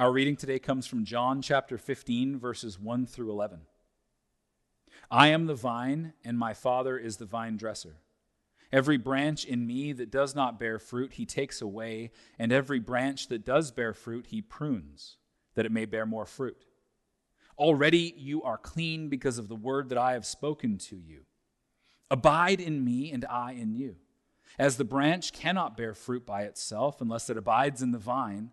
Our reading today comes from John chapter 15, verses 1 through 11. I am the vine, and my Father is the vine dresser. Every branch in me that does not bear fruit, he takes away, and every branch that does bear fruit, he prunes, that it may bear more fruit. Already you are clean because of the word that I have spoken to you. Abide in me, and I in you. As the branch cannot bear fruit by itself unless it abides in the vine,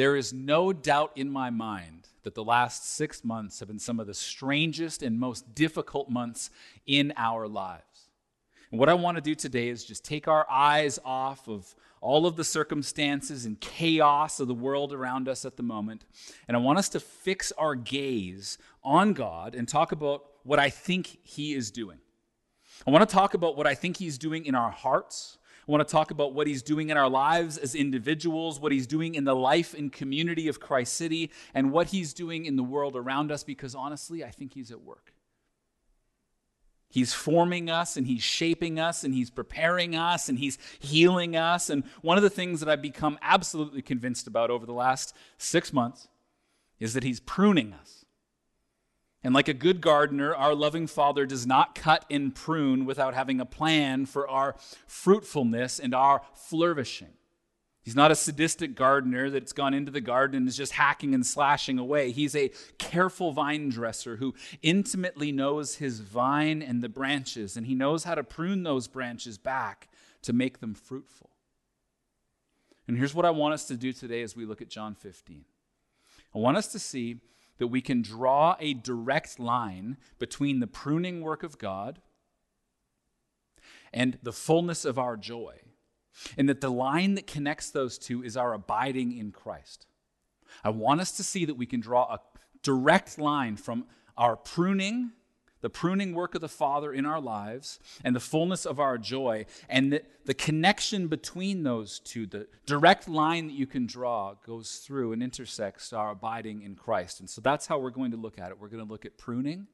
There is no doubt in my mind that the last six months have been some of the strangest and most difficult months in our lives. And what I want to do today is just take our eyes off of all of the circumstances and chaos of the world around us at the moment. And I want us to fix our gaze on God and talk about what I think He is doing. I want to talk about what I think He's doing in our hearts. I want to talk about what He's doing in our lives as individuals, what He's doing in the life and community of Christ City, and what He's doing in the world around us, because honestly, I think He's at work. He's forming us and he's shaping us and he's preparing us and he's healing us. And one of the things that I've become absolutely convinced about over the last six months is that he's pruning us. And like a good gardener, our loving Father does not cut and prune without having a plan for our fruitfulness and our flourishing. He's not a sadistic gardener that's gone into the garden and is just hacking and slashing away. He's a careful vine dresser who intimately knows his vine and the branches, and he knows how to prune those branches back to make them fruitful. And here's what I want us to do today as we look at John 15. I want us to see that we can draw a direct line between the pruning work of God and the fullness of our joy and that the line that connects those two is our abiding in Christ. I want us to see that we can draw a direct line from our pruning, the pruning work of the Father in our lives, and the fullness of our joy, and that the connection between those two, the direct line that you can draw, goes through and intersects our abiding in Christ. And so that's how we're going to look at it. We're going to look at pruning,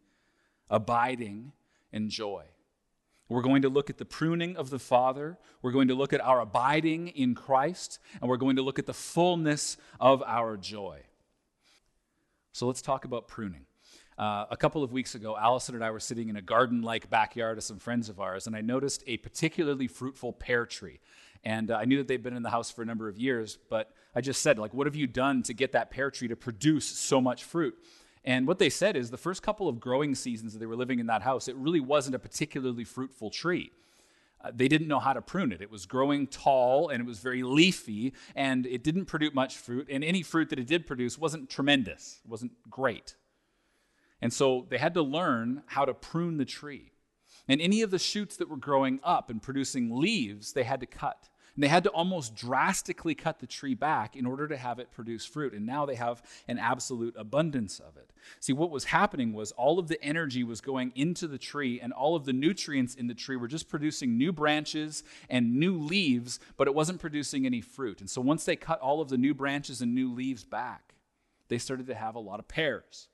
abiding, and joy. We're going to look at the pruning of the Father. We're going to look at our abiding in Christ. And we're going to look at the fullness of our joy. So let's talk about pruning. Uh, a couple of weeks ago, Allison and I were sitting in a garden like backyard of some friends of ours, and I noticed a particularly fruitful pear tree. And uh, I knew that they'd been in the house for a number of years, but I just said, like, what have you done to get that pear tree to produce so much fruit? And what they said is the first couple of growing seasons that they were living in that house, it really wasn't a particularly fruitful tree. Uh, they didn't know how to prune it. It was growing tall and it was very leafy and it didn't produce much fruit. And any fruit that it did produce wasn't tremendous, it wasn't great. And so they had to learn how to prune the tree. And any of the shoots that were growing up and producing leaves, they had to cut. And they had to almost drastically cut the tree back in order to have it produce fruit. And now they have an absolute abundance of it. See, what was happening was all of the energy was going into the tree, and all of the nutrients in the tree were just producing new branches and new leaves, but it wasn't producing any fruit. And so once they cut all of the new branches and new leaves back, they started to have a lot of pears.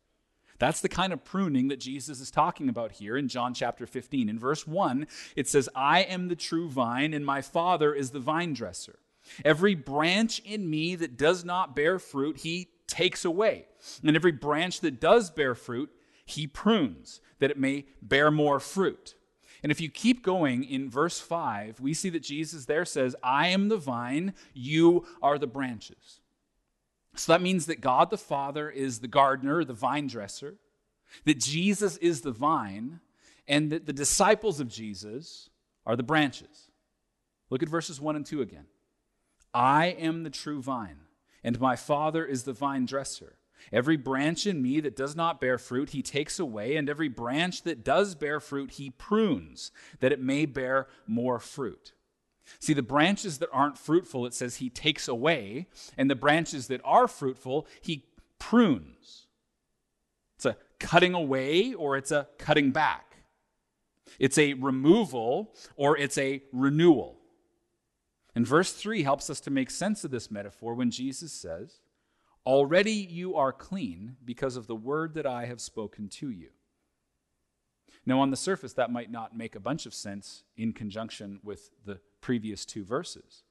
That's the kind of pruning that Jesus is talking about here in John chapter 15. In verse 1, it says, I am the true vine, and my Father is the vine dresser. Every branch in me that does not bear fruit, he takes away. And every branch that does bear fruit, he prunes, that it may bear more fruit. And if you keep going in verse 5, we see that Jesus there says, I am the vine, you are the branches. So that means that God the Father is the gardener, the vine dresser, that Jesus is the vine, and that the disciples of Jesus are the branches. Look at verses 1 and 2 again. I am the true vine, and my Father is the vine dresser. Every branch in me that does not bear fruit, he takes away, and every branch that does bear fruit, he prunes, that it may bear more fruit. See, the branches that aren't fruitful, it says he takes away, and the branches that are fruitful, he prunes. It's a cutting away or it's a cutting back. It's a removal or it's a renewal. And verse 3 helps us to make sense of this metaphor when Jesus says, Already you are clean because of the word that I have spoken to you. Now, on the surface, that might not make a bunch of sense in conjunction with the previous two verses.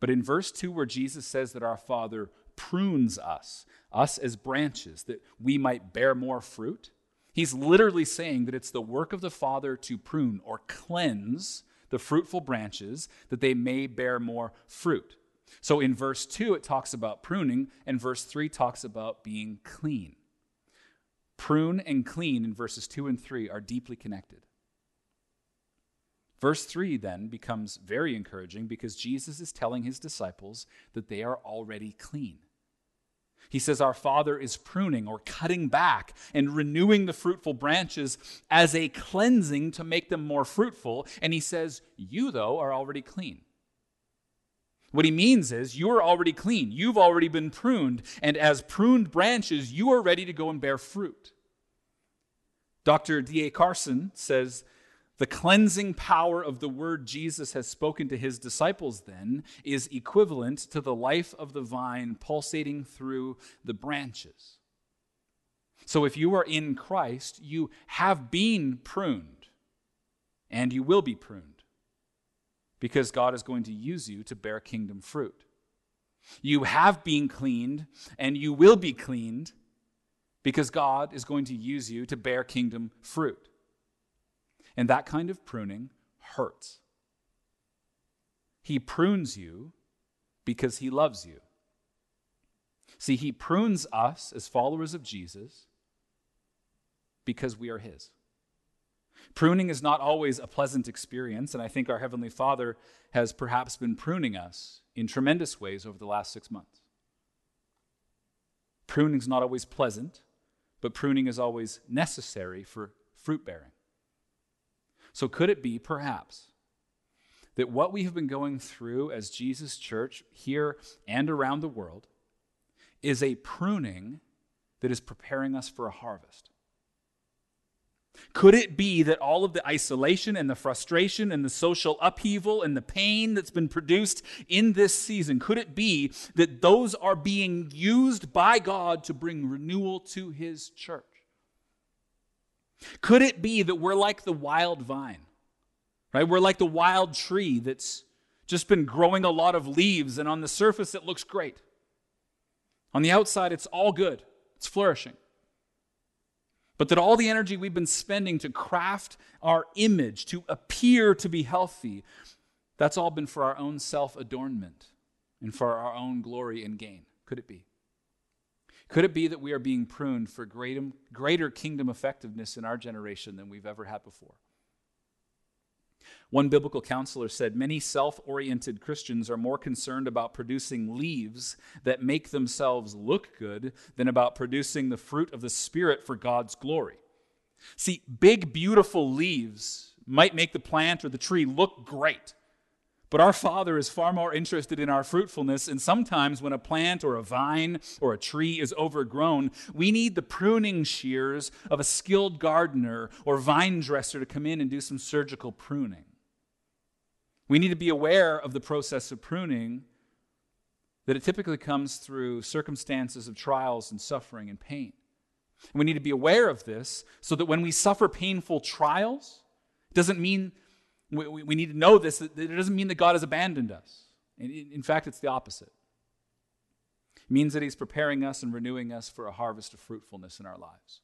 But in verse 2, where Jesus says that our Father prunes us, us as branches, that we might bear more fruit, he's literally saying that it's the work of the Father to prune or cleanse the fruitful branches that they may bear more fruit. So in verse 2, it talks about pruning, and verse 3 talks about being clean. Prune and clean in verses 2 and 3 are deeply connected. Verse 3 then becomes very encouraging because Jesus is telling his disciples that they are already clean. He says, Our Father is pruning or cutting back and renewing the fruitful branches as a cleansing to make them more fruitful. And he says, You, though, are already clean. What he means is, you are already clean. You've already been pruned. And as pruned branches, you are ready to go and bear fruit. Dr. D.A. Carson says, the cleansing power of the word Jesus has spoken to his disciples, then, is equivalent to the life of the vine pulsating through the branches. So if you are in Christ, you have been pruned, and you will be pruned because God is going to use you to bear kingdom fruit. You have been cleaned, and you will be cleaned because God is going to use you to bear kingdom fruit. And that kind of pruning hurts. He prunes you because he loves you. See, he prunes us as followers of Jesus because we are his. Pruning is not always a pleasant experience, and I think our Heavenly Father has perhaps been pruning us in tremendous ways over the last six months. Pruning is not always pleasant, but pruning is always necessary for fruit bearing. So, could it be, perhaps, that what we have been going through as Jesus' church here and around the world is a pruning that is preparing us for a harvest? Could it be that all of the isolation and the frustration and the social upheaval and the pain that's been produced in this season, could it be that those are being used by God to bring renewal to his church? Could it be that we're like the wild vine, right? We're like the wild tree that's just been growing a lot of leaves, and on the surface it looks great. On the outside, it's all good, it's flourishing. But that all the energy we've been spending to craft our image, to appear to be healthy, that's all been for our own self adornment and for our own glory and gain. Could it be? Could it be that we are being pruned for greater kingdom effectiveness in our generation than we've ever had before? One biblical counselor said many self oriented Christians are more concerned about producing leaves that make themselves look good than about producing the fruit of the Spirit for God's glory. See, big, beautiful leaves might make the plant or the tree look great. But our Father is far more interested in our fruitfulness, and sometimes when a plant or a vine or a tree is overgrown, we need the pruning shears of a skilled gardener or vine dresser to come in and do some surgical pruning. We need to be aware of the process of pruning, that it typically comes through circumstances of trials and suffering and pain. And we need to be aware of this so that when we suffer painful trials, it doesn't mean we, we need to know this, that it doesn't mean that God has abandoned us. In fact, it's the opposite. It means that He's preparing us and renewing us for a harvest of fruitfulness in our lives.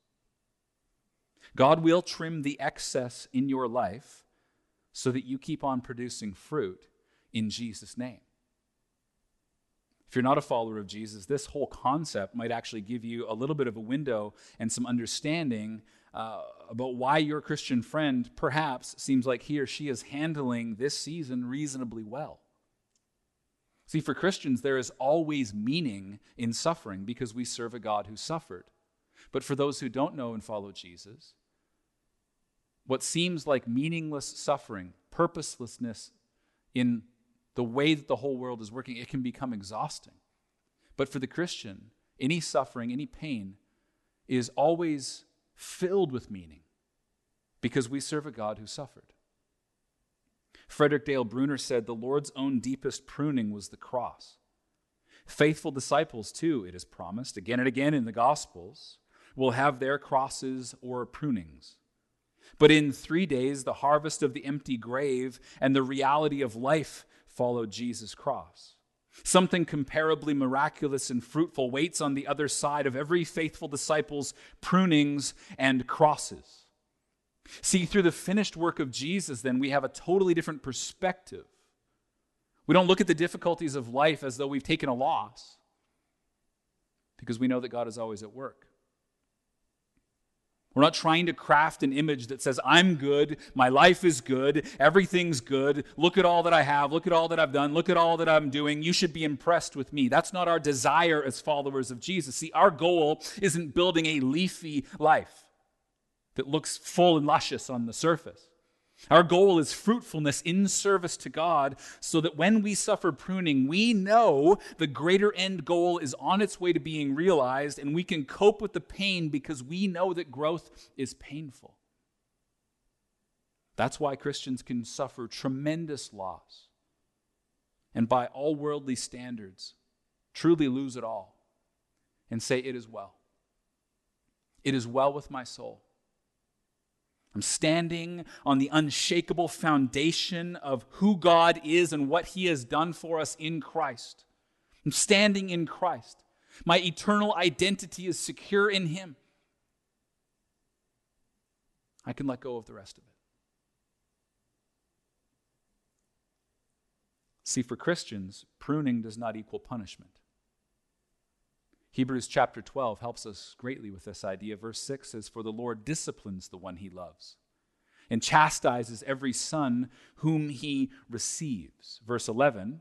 God will trim the excess in your life so that you keep on producing fruit in Jesus' name. If you're not a follower of Jesus, this whole concept might actually give you a little bit of a window and some understanding uh, about why your Christian friend perhaps seems like he or she is handling this season reasonably well. See, for Christians, there is always meaning in suffering because we serve a God who suffered. But for those who don't know and follow Jesus, what seems like meaningless suffering, purposelessness in the way that the whole world is working, it can become exhausting. But for the Christian, any suffering, any pain is always filled with meaning because we serve a God who suffered. Frederick Dale Bruner said, The Lord's own deepest pruning was the cross. Faithful disciples, too, it is promised again and again in the Gospels, will have their crosses or prunings. But in three days, the harvest of the empty grave and the reality of life followed Jesus' cross. Something comparably miraculous and fruitful waits on the other side of every faithful disciple's prunings and crosses. See, through the finished work of Jesus, then, we have a totally different perspective. We don't look at the difficulties of life as though we've taken a loss, because we know that God is always at work. We're not trying to craft an image that says, I'm good, my life is good, everything's good, look at all that I have, look at all that I've done, look at all that I'm doing, you should be impressed with me. That's not our desire as followers of Jesus. See, our goal isn't building a leafy life that looks full and luscious on the surface. Our goal is fruitfulness in service to God so that when we suffer pruning, we know the greater end goal is on its way to being realized and we can cope with the pain because we know that growth is painful. That's why Christians can suffer tremendous loss and, by all worldly standards, truly lose it all and say, It is well. It is well with my soul. I'm standing on the unshakable foundation of who God is and what He has done for us in Christ. I'm standing in Christ. My eternal identity is secure in Him. I can let go of the rest of it. See, for Christians, pruning does not equal punishment. Hebrews chapter 12 helps us greatly with this idea. Verse 6 says, For the Lord disciplines the one he loves and chastises every son whom he receives. Verse 11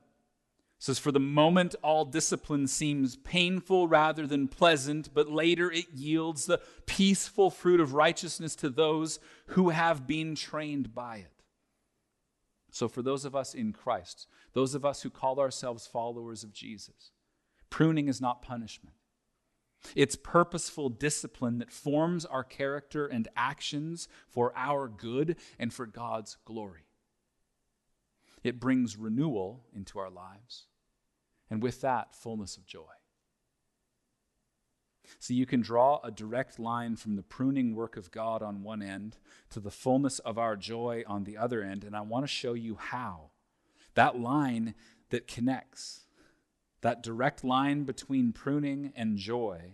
says, For the moment all discipline seems painful rather than pleasant, but later it yields the peaceful fruit of righteousness to those who have been trained by it. So, for those of us in Christ, those of us who call ourselves followers of Jesus, pruning is not punishment. It's purposeful discipline that forms our character and actions for our good and for God's glory. It brings renewal into our lives, and with that, fullness of joy. So you can draw a direct line from the pruning work of God on one end to the fullness of our joy on the other end, and I want to show you how. That line that connects that direct line between pruning and joy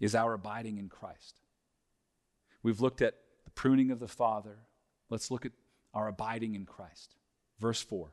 is our abiding in Christ. We've looked at the pruning of the Father. Let's look at our abiding in Christ. Verse 4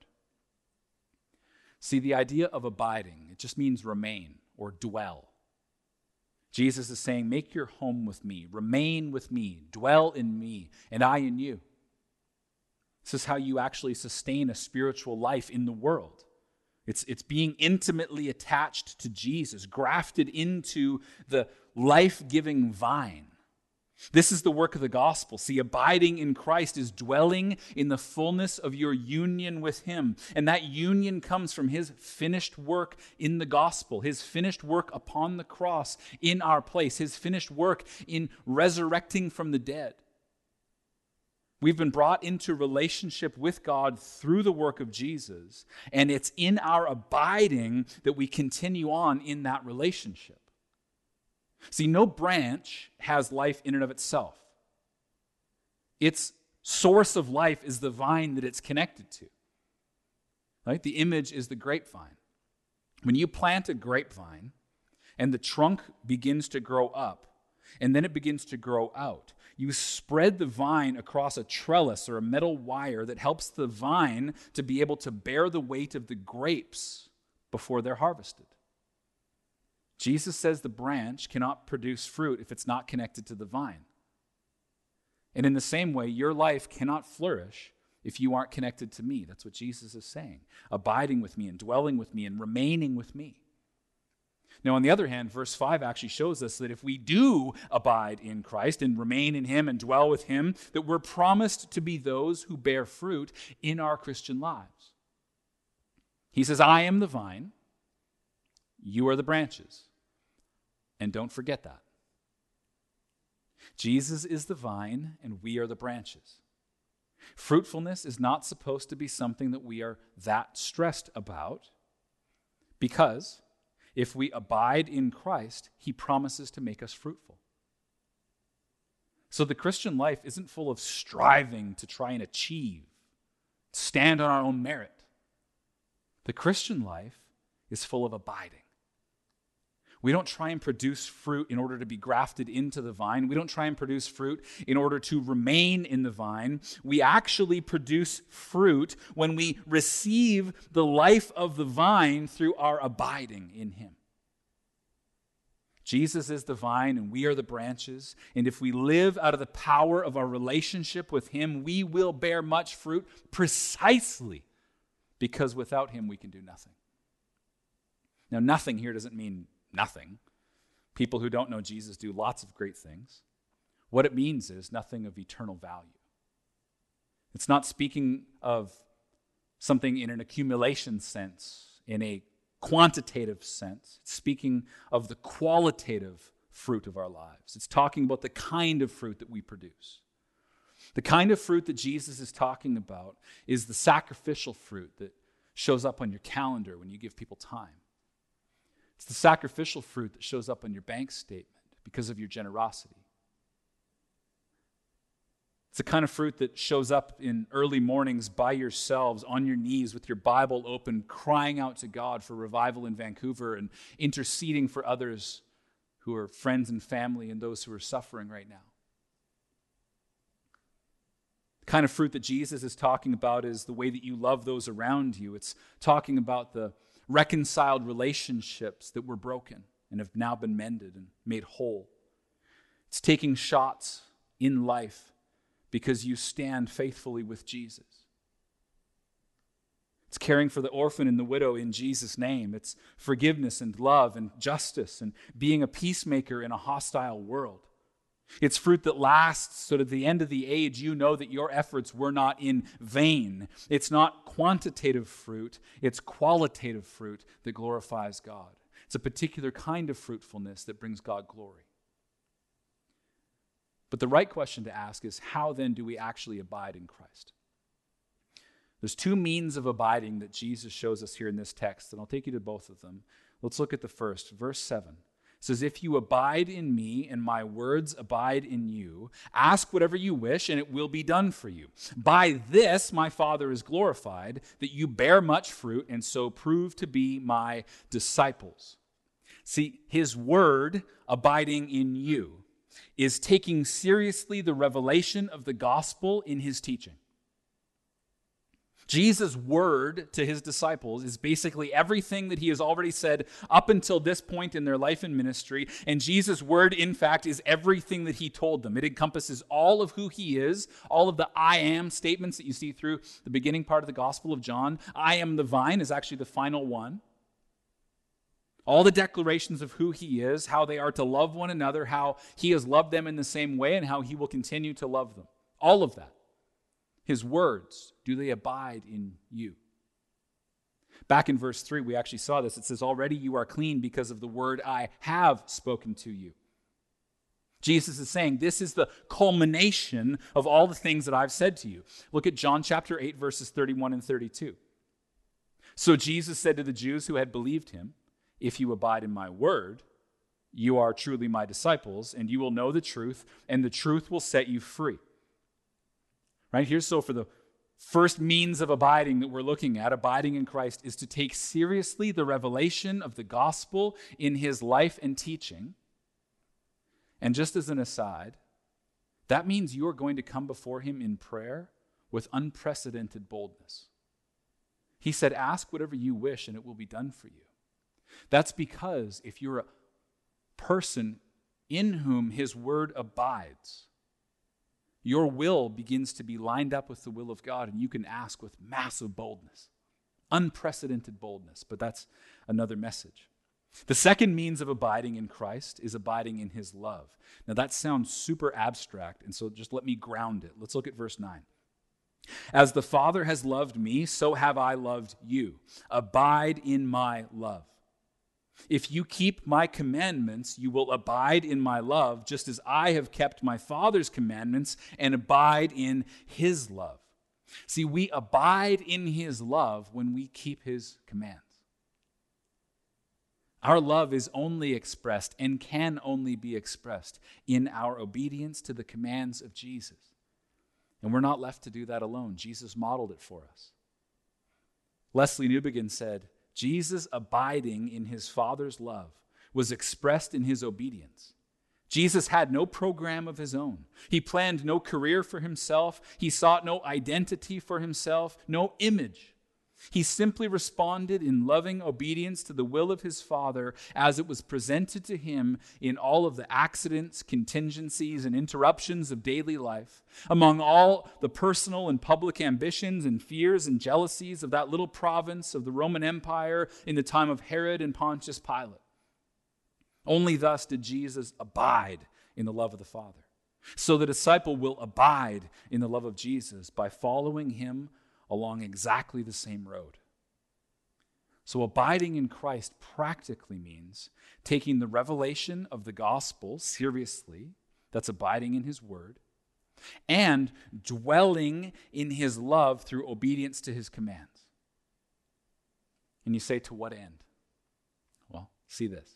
See, the idea of abiding, it just means remain or dwell. Jesus is saying, Make your home with me, remain with me, dwell in me, and I in you. This is how you actually sustain a spiritual life in the world. It's, it's being intimately attached to Jesus, grafted into the life giving vine. This is the work of the gospel. See, abiding in Christ is dwelling in the fullness of your union with Him. And that union comes from His finished work in the gospel, His finished work upon the cross in our place, His finished work in resurrecting from the dead. We've been brought into relationship with God through the work of Jesus, and it's in our abiding that we continue on in that relationship. See, no branch has life in and of itself. Its source of life is the vine that it's connected to. Right? The image is the grapevine. When you plant a grapevine and the trunk begins to grow up, and then it begins to grow out, you spread the vine across a trellis or a metal wire that helps the vine to be able to bear the weight of the grapes before they're harvested. Jesus says the branch cannot produce fruit if it's not connected to the vine. And in the same way, your life cannot flourish if you aren't connected to me. That's what Jesus is saying abiding with me and dwelling with me and remaining with me. Now, on the other hand, verse 5 actually shows us that if we do abide in Christ and remain in Him and dwell with Him, that we're promised to be those who bear fruit in our Christian lives. He says, I am the vine, you are the branches. And don't forget that. Jesus is the vine, and we are the branches. Fruitfulness is not supposed to be something that we are that stressed about because if we abide in Christ, he promises to make us fruitful. So the Christian life isn't full of striving to try and achieve, stand on our own merit. The Christian life is full of abiding. We don't try and produce fruit in order to be grafted into the vine. We don't try and produce fruit in order to remain in the vine. We actually produce fruit when we receive the life of the vine through our abiding in Him. Jesus is the vine and we are the branches. And if we live out of the power of our relationship with Him, we will bear much fruit precisely because without Him we can do nothing. Now, nothing here doesn't mean nothing. People who don't know Jesus do lots of great things. What it means is nothing of eternal value. It's not speaking of something in an accumulation sense, in a quantitative sense. It's speaking of the qualitative fruit of our lives. It's talking about the kind of fruit that we produce. The kind of fruit that Jesus is talking about is the sacrificial fruit that shows up on your calendar when you give people time. It's the sacrificial fruit that shows up on your bank statement because of your generosity. It's the kind of fruit that shows up in early mornings by yourselves, on your knees, with your Bible open, crying out to God for revival in Vancouver and interceding for others who are friends and family and those who are suffering right now. The kind of fruit that Jesus is talking about is the way that you love those around you. It's talking about the reconciled relationships that were broken and have now been mended and made whole. It's taking shots in life because you stand faithfully with Jesus. It's caring for the orphan and the widow in Jesus' name. It's forgiveness and love and justice and being a peacemaker in a hostile world. It's fruit that lasts so that at the end of the age, you know that your efforts were not in vain. It's not quantitative fruit, it's qualitative fruit that glorifies God. It's a particular kind of fruitfulness that brings God glory. But the right question to ask is how then do we actually abide in Christ? There's two means of abiding that Jesus shows us here in this text, and I'll take you to both of them. Let's look at the first, verse 7 says, If you abide in me and my words abide in you, ask whatever you wish and it will be done for you. By this my Father is glorified, that you bear much fruit and so prove to be my disciples. See, his word abiding in you is taking seriously the revelation of the gospel in his teaching. Jesus' word to his disciples is basically everything that he has already said up until this point in their life and ministry. And Jesus' word, in fact, is everything that he told them. It encompasses all of who he is, all of the I am statements that you see through the beginning part of the Gospel of John. I am the vine is actually the final one. All the declarations of who he is, how they are to love one another, how he has loved them in the same way, and how he will continue to love them. All of that. His words, do they abide in you? Back in verse 3, we actually saw this. It says, Already you are clean because of the word I have spoken to you. Jesus is saying, This is the culmination of all the things that I've said to you. Look at John chapter 8, verses 31 and 32. So Jesus said to the Jews who had believed him, If you abide in my word, you are truly my disciples, and you will know the truth, and the truth will set you free. Right? Here's so for the first means of abiding that we're looking at, abiding in Christ, is to take seriously the revelation of the gospel in his life and teaching. And just as an aside, that means you are going to come before him in prayer with unprecedented boldness. He said, Ask whatever you wish, and it will be done for you. That's because if you're a person in whom his word abides, your will begins to be lined up with the will of God, and you can ask with massive boldness, unprecedented boldness. But that's another message. The second means of abiding in Christ is abiding in his love. Now, that sounds super abstract, and so just let me ground it. Let's look at verse 9. As the Father has loved me, so have I loved you. Abide in my love. If you keep my commandments, you will abide in my love, just as I have kept my Father's commandments and abide in his love. See, we abide in his love when we keep his commands. Our love is only expressed and can only be expressed in our obedience to the commands of Jesus. And we're not left to do that alone. Jesus modeled it for us. Lesslie Newbigin said, Jesus abiding in his Father's love was expressed in his obedience. Jesus had no program of his own. He planned no career for himself. He sought no identity for himself, no image. He simply responded in loving obedience to the will of his Father as it was presented to him in all of the accidents, contingencies, and interruptions of daily life, among all the personal and public ambitions and fears and jealousies of that little province of the Roman Empire in the time of Herod and Pontius Pilate. Only thus did Jesus abide in the love of the Father. So the disciple will abide in the love of Jesus by following him along exactly the same road. So, abiding in Christ practically means taking the revelation of the gospel seriously, that's abiding in his word, and dwelling in his love through obedience to his commands. And you say, to what end? Well, see this.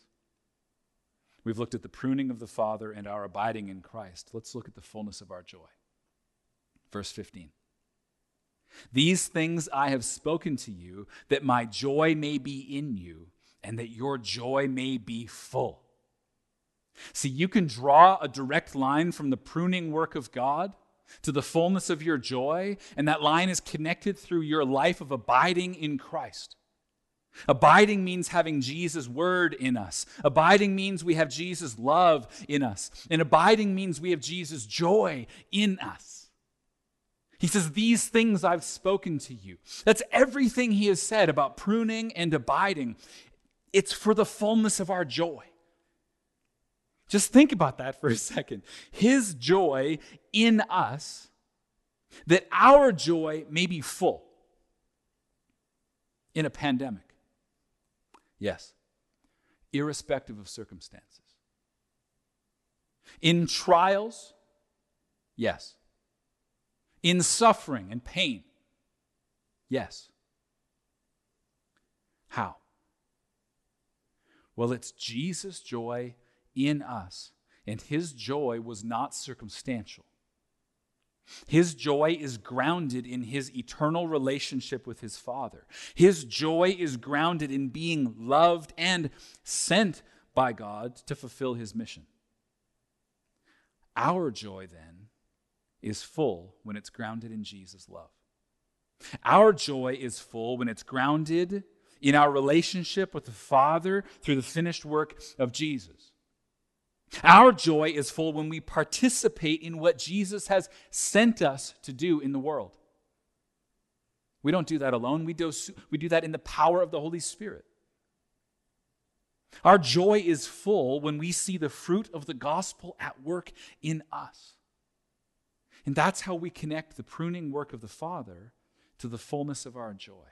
We've looked at the pruning of the Father and our abiding in Christ. Let's look at the fullness of our joy. Verse 15. These things I have spoken to you, that my joy may be in you, and that your joy may be full. See, you can draw a direct line from the pruning work of God to the fullness of your joy, and that line is connected through your life of abiding in Christ. Abiding means having Jesus' word in us. Abiding means we have Jesus' love in us. And abiding means we have Jesus' joy in us. He says, These things I've spoken to you. That's everything he has said about pruning and abiding. It's for the fullness of our joy. Just think about that for a second. His joy in us, that our joy may be full in a pandemic. Yes, irrespective of circumstances. In trials, yes in suffering and pain? Yes. How? Well, it's Jesus' joy in us, and his joy was not circumstantial. His joy is grounded in his eternal relationship with his Father. His joy is grounded in being loved and sent by God to fulfill his mission. Our joy, then, is full when it's grounded in Jesus' love. Our joy is full when it's grounded in our relationship with the Father through the finished work of Jesus. Our joy is full when we participate in what Jesus has sent us to do in the world. We don't do that alone, we do, we do that in the power of the Holy Spirit. Our joy is full when we see the fruit of the gospel at work in us. And that's how we connect the pruning work of the Father to the fullness of our joy.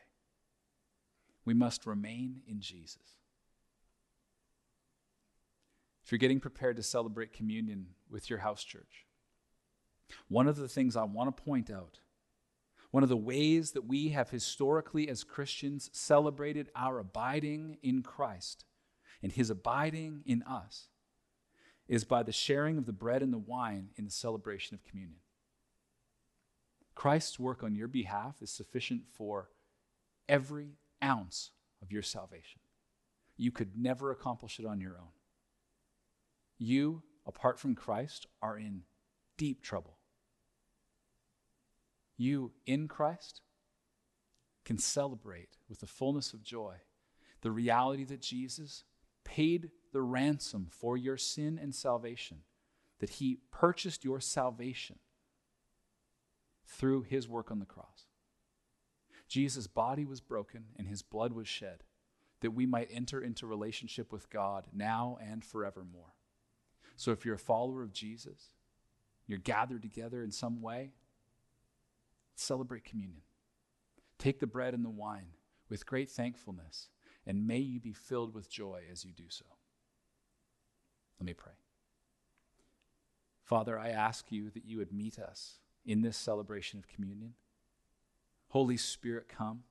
We must remain in Jesus. if you're getting prepared to celebrate communion with your house church, one of the things I want to point out, one of the ways that we have historically as Christians celebrated our abiding in Christ and his abiding in us, is by the sharing of the bread and the wine in the celebration of communion. Christ's work on your behalf is sufficient for every ounce of your salvation. You could never accomplish it on your own. You, apart from Christ, are in deep trouble. You, in Christ, can celebrate with the fullness of joy the reality that Jesus paid the ransom for your sin and salvation, that he purchased your salvation through his work on the cross. Jesus' body was broken and his blood was shed that we might enter into relationship with God now and forevermore. So if you're a follower of Jesus, you're gathered together in some way, celebrate communion. Take the bread and the wine with great thankfulness, and may you be filled with joy as you do so. Let me pray. Father, I ask you that you would meet us in this celebration of communion. Holy Spirit, come,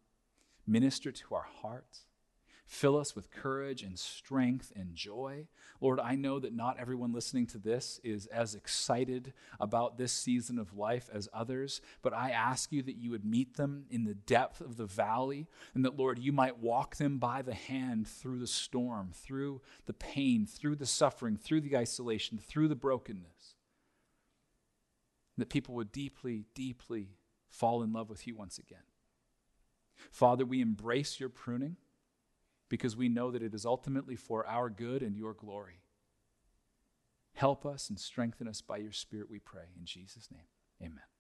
minister to our hearts. Fill us with courage and strength and joy. Lord, I know that not everyone listening to this is as excited about this season of life as others, but I ask you that you would meet them in the depth of the valley, and that, Lord, you might walk them by the hand through the storm, through the pain, through the suffering, through the isolation, through the brokenness. That people would deeply, deeply fall in love with you once again. Father, we embrace your pruning because we know that it is ultimately for our good and your glory. Help us and strengthen us by your Spirit, we pray. In Jesus' name, amen.